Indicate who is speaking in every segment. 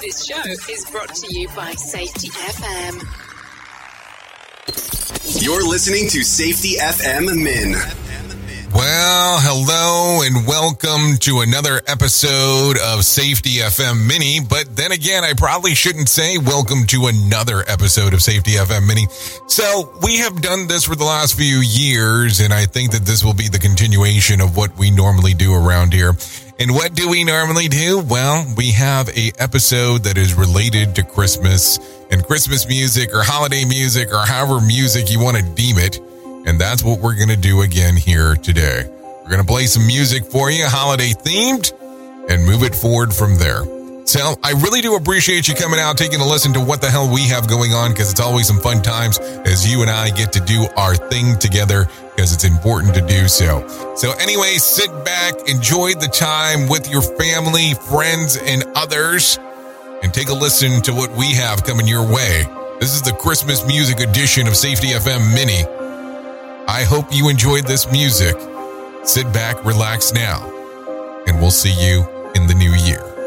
Speaker 1: This, this show is brought to you by Safety FM.
Speaker 2: You're listening to Safety FM Min.
Speaker 3: Well, hello and welcome to another episode of Safety FM Mini. But then again, I probably shouldn't say welcome to another episode of Safety FM Mini. So we have done this for the last few years, and I think that this will be the continuation of what we normally do around here. And what do we normally do? Well, we have a episode that is related to Christmas and Christmas music or holiday music or however music you want to deem it. And that's what we're going to do again here today. We're going to play some music for you, holiday themed, and move it forward from there. So I really do appreciate you coming out, taking a listen to what the hell we have going on, because it's always some fun times as you and I get to do our thing together, because it's important to do so. So anyway, sit back, enjoy the time with your family, friends, and others, and take a listen to what we have coming your way. This is the Christmas music edition of Safety FM Mini. I hope you enjoyed this music. Sit back, relax now, and we'll see you in the new year.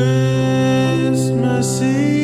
Speaker 4: Christmas Eve,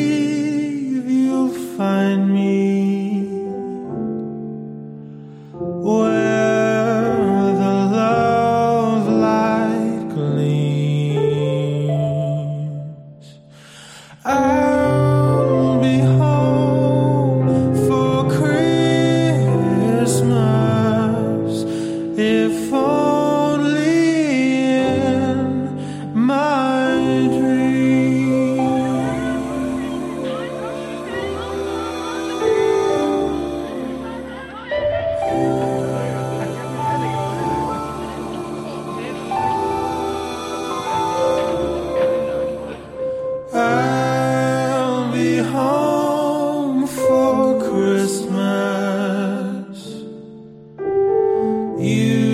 Speaker 4: You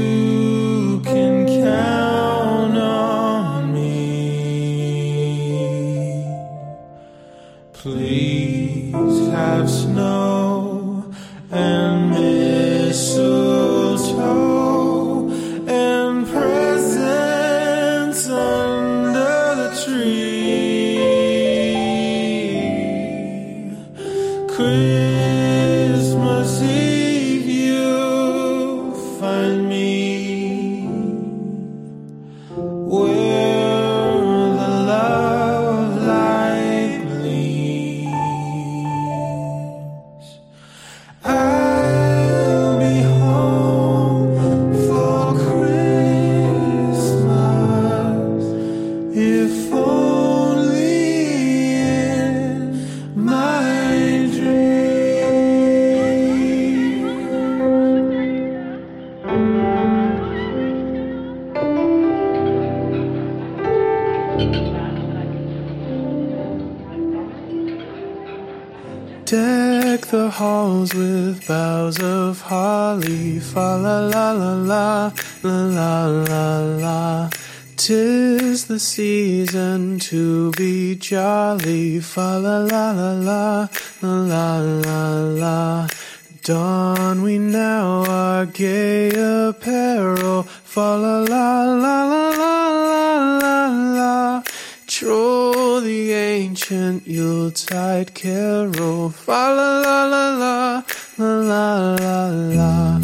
Speaker 4: halls with boughs of holly, fa la la la la, la la la la. Tis the season to be jolly, fa la la la la, la la la. Don we now our gay apparel, fa la la la la la la la la. Ancient Yuletide carol, fa la la la la, la la la la.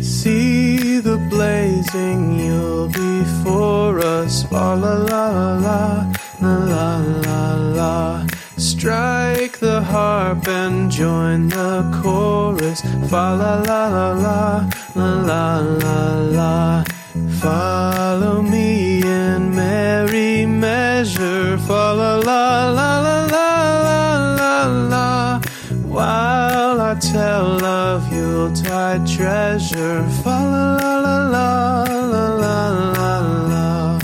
Speaker 4: See the blazing Yule before us, fa la la la la, la la la. Strike the harp and join the chorus, fa la la la la, la la la la. Follow tide treasure. Fa la la la la la la la.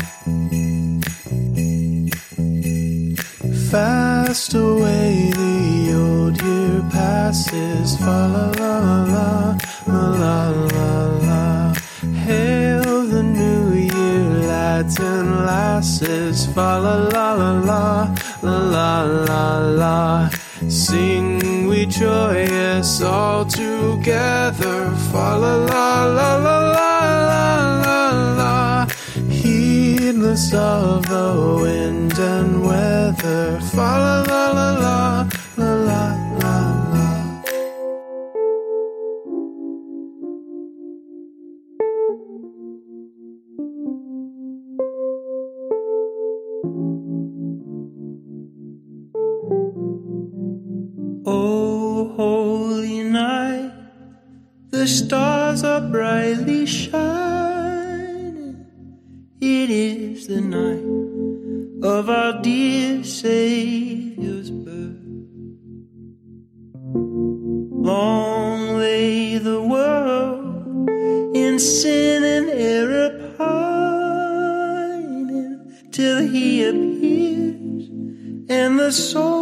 Speaker 4: Fast away the old year passes. Fa la la la la la la la. Hail the new year, lads and lasses. Fa la la la la la la la. Sing joyous all together. Fa la la la la la la la. Heedless of the wind and weather. Fa la la la la. The stars are brightly shining. It is the night of our dear Savior's birth. Long lay the world in sin and error pining till he appears and the soul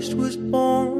Speaker 5: Christ was born.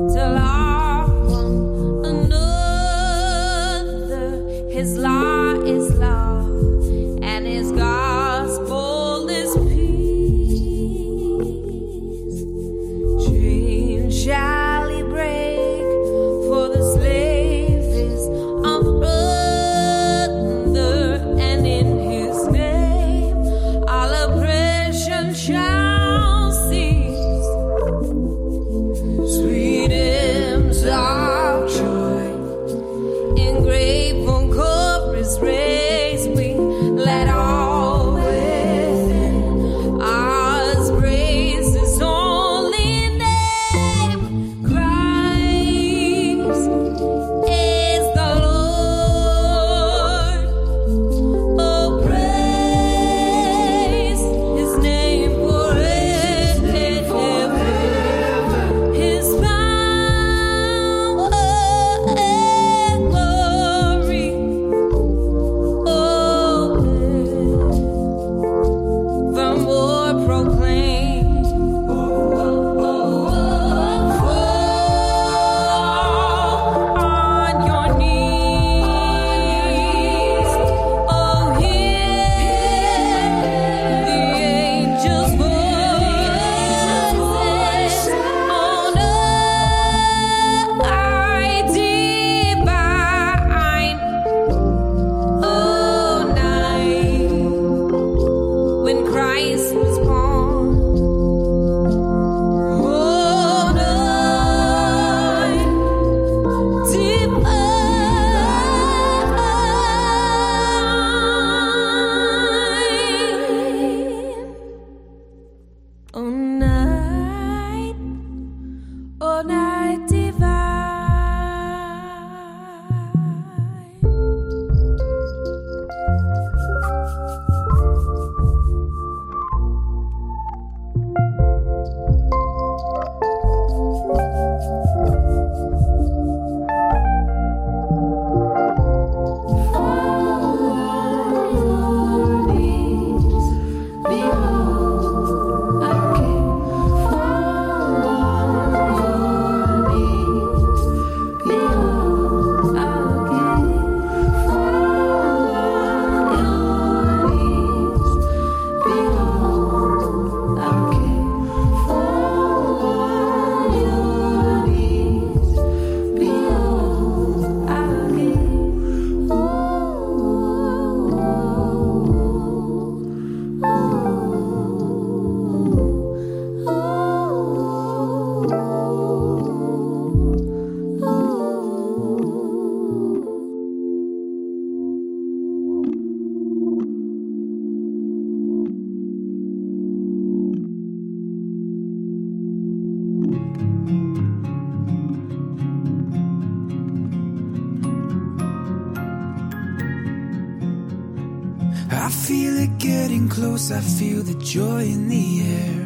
Speaker 6: in the
Speaker 5: air.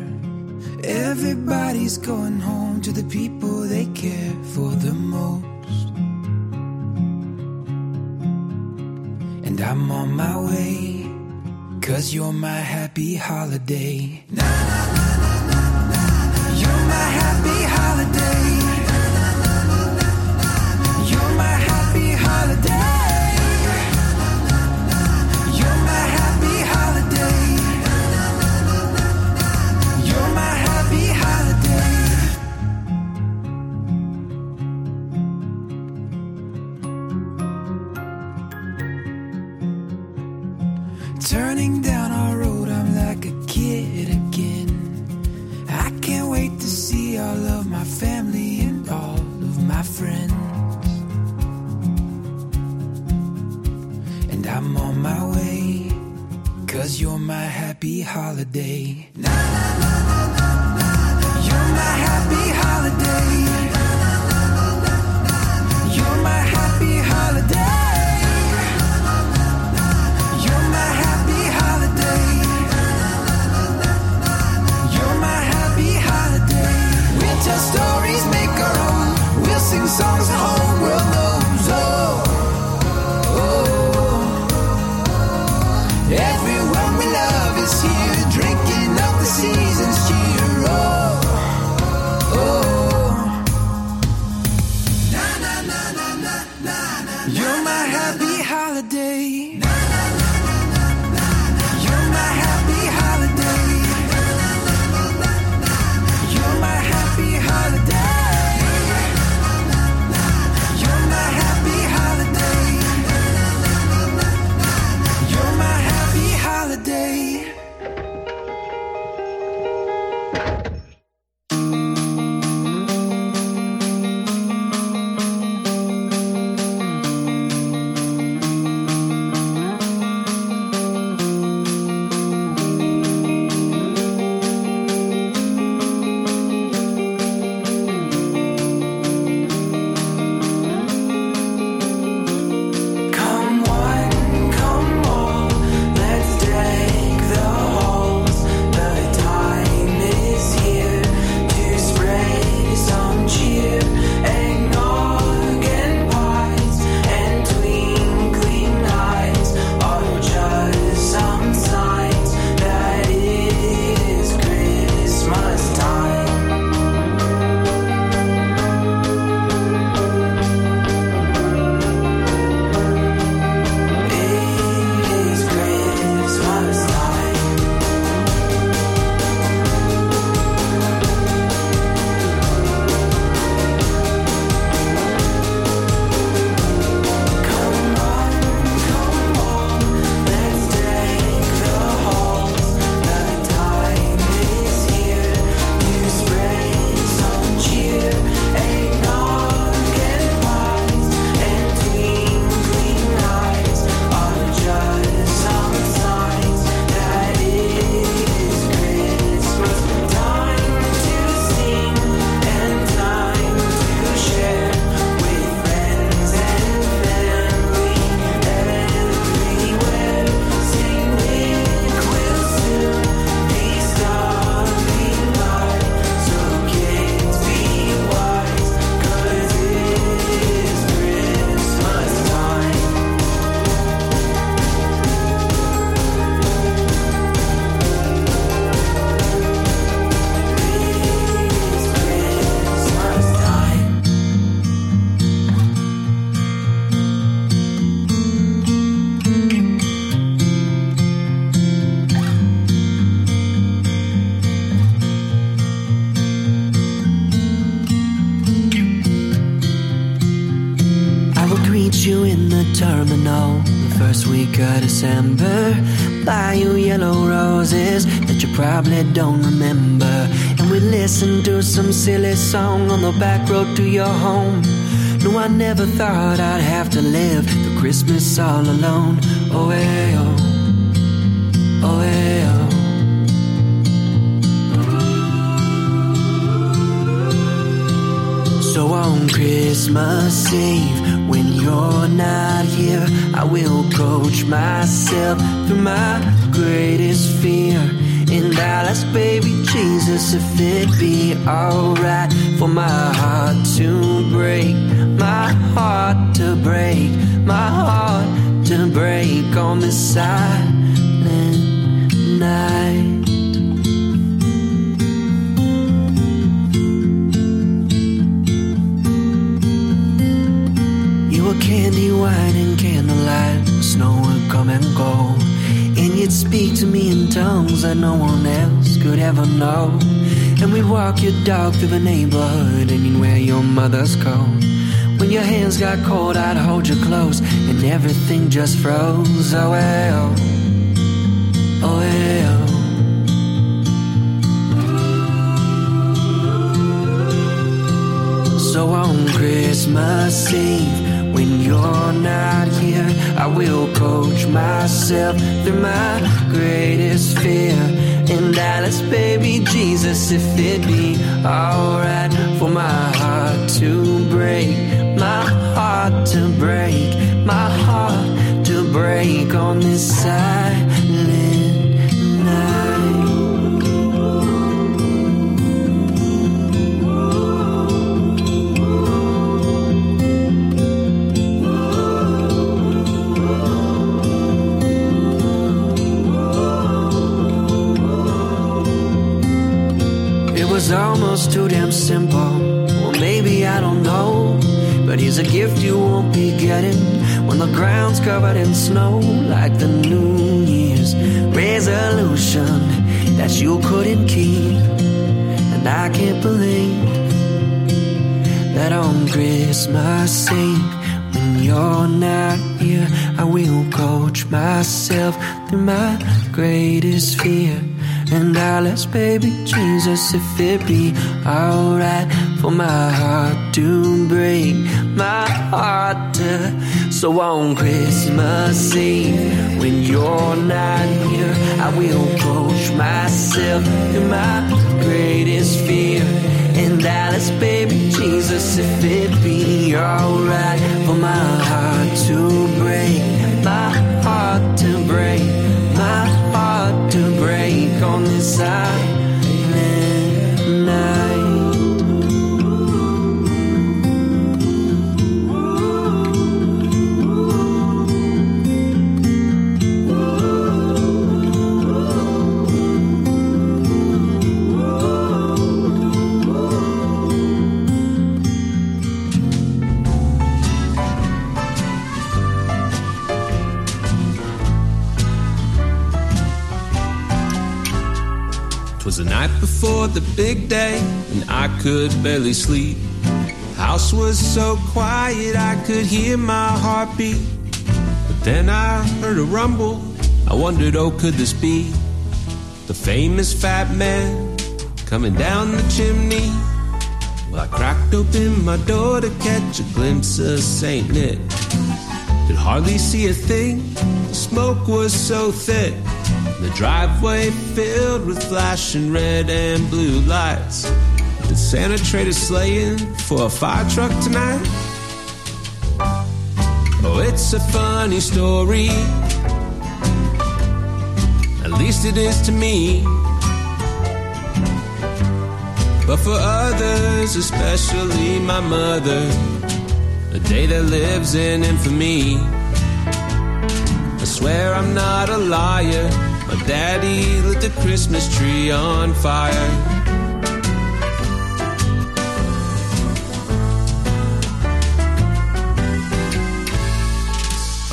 Speaker 5: Everybody's going home to the people they care for the most. And I'm on my way, cause you're my happy holiday. Na, na, na, na, na, na. You're my happy holiday.
Speaker 7: I'm on my way, cause you're my happy holiday. Na, na, na, na, na, na. You're my happy holiday.
Speaker 8: Greet you in the terminal the first week of December. Buy you yellow roses that you probably don't remember. And we listen to some silly song on the back road to your home. No, I never thought I'd have to live the Christmas all alone. Oh, hey, oh. Oh, hey, oh. On Christmas Eve, when you're not here, I will coach myself through my greatest fear. And I'll ask baby Jesus if it'd be alright for my heart to break, my heart to break, my heart to break on this silent night. You'd speak to me in tongues that no one else could ever know. And we'd walk your dog through the neighborhood and you'd wear your mother's coat. When your hands got cold, I'd hold you close and everything just froze. Oh, well. Oh yeah. So on Christmas Eve, when you're not here, I will coach myself through my greatest fear. In Dallas, baby Jesus, if it be alright for my heart to break, my heart to break, my heart to break on this silent snow, like the New Year's resolution that you couldn't keep. And I can't believe that on Christmas Eve, when you're not here, I will coach myself through my greatest fear. I'll baby Jesus if it be alright for my heart to break, my heart to. So on Christmas Eve, when you're not here, I will coach myself through my greatest fear. And I'll baby Jesus if it be alright for my heart to break, my heart to break, my heart to break on this silent
Speaker 9: Twas the night before the big day, and I could barely sleep. House was so quiet I could hear my heartbeat. But then I heard a rumble. I wondered, oh, could this be the famous fat man coming down the chimney? Well, I cracked open my door to catch a glimpse of Saint Nick. Could hardly see a thing, the smoke was so thick. The driveway filled with flashing red and blue lights. Did Santa trade a sleigh in for a fire truck tonight? Oh, it's a funny story. At least it is to me. But for others, especially my mother, a day that lives in infamy. I swear I'm not a liar. Daddy lit the Christmas tree on fire.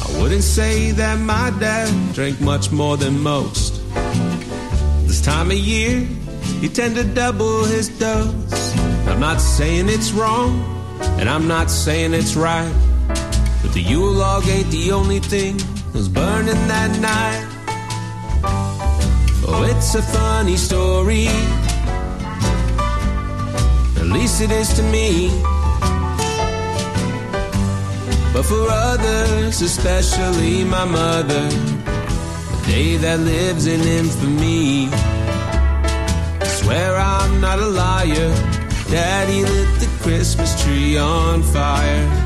Speaker 9: I wouldn't say that my dad drank much more than most. This time of year, he tend to double his dose. I'm not saying it's wrong, and I'm not saying it's right. But the Yule log ain't the only thing that was burning that night. Oh, it's a funny story. At least it is to me. But for others, especially my mother, a day that lives in infamy. I swear I'm not a liar. Daddy lit the Christmas tree on fire.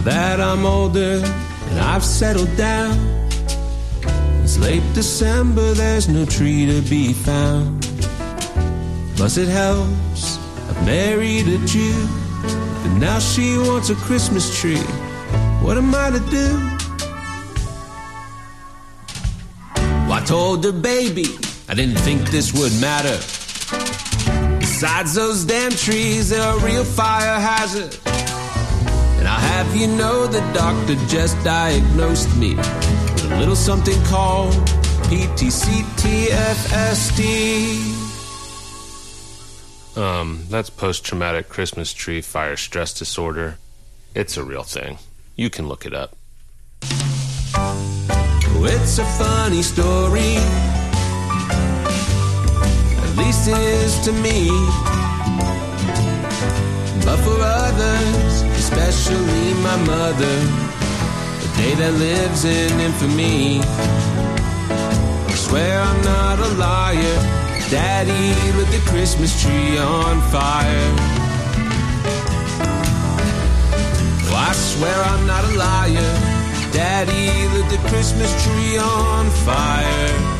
Speaker 9: Now that I'm older and I've settled down, it's late December, there's no tree to be found. Plus, it helps. I've married a Jew, and now she wants a Christmas tree. What am I to do? Well, I told her, baby, I didn't think this would matter. Besides those damn trees, they're a real fire hazard. Have you know the doctor just diagnosed me with a little something called PTCTFSD. Um, that's post traumatic Christmas tree fire stress disorder. It's a real thing. You can look it up. Oh, it's a funny story. At least it is to me. But for others, especially my mother, the day that lives in infamy. I swear I'm not a liar. Daddy lit the Christmas tree on fire. Oh, I swear I'm not a liar. Daddy lit the Christmas tree on fire.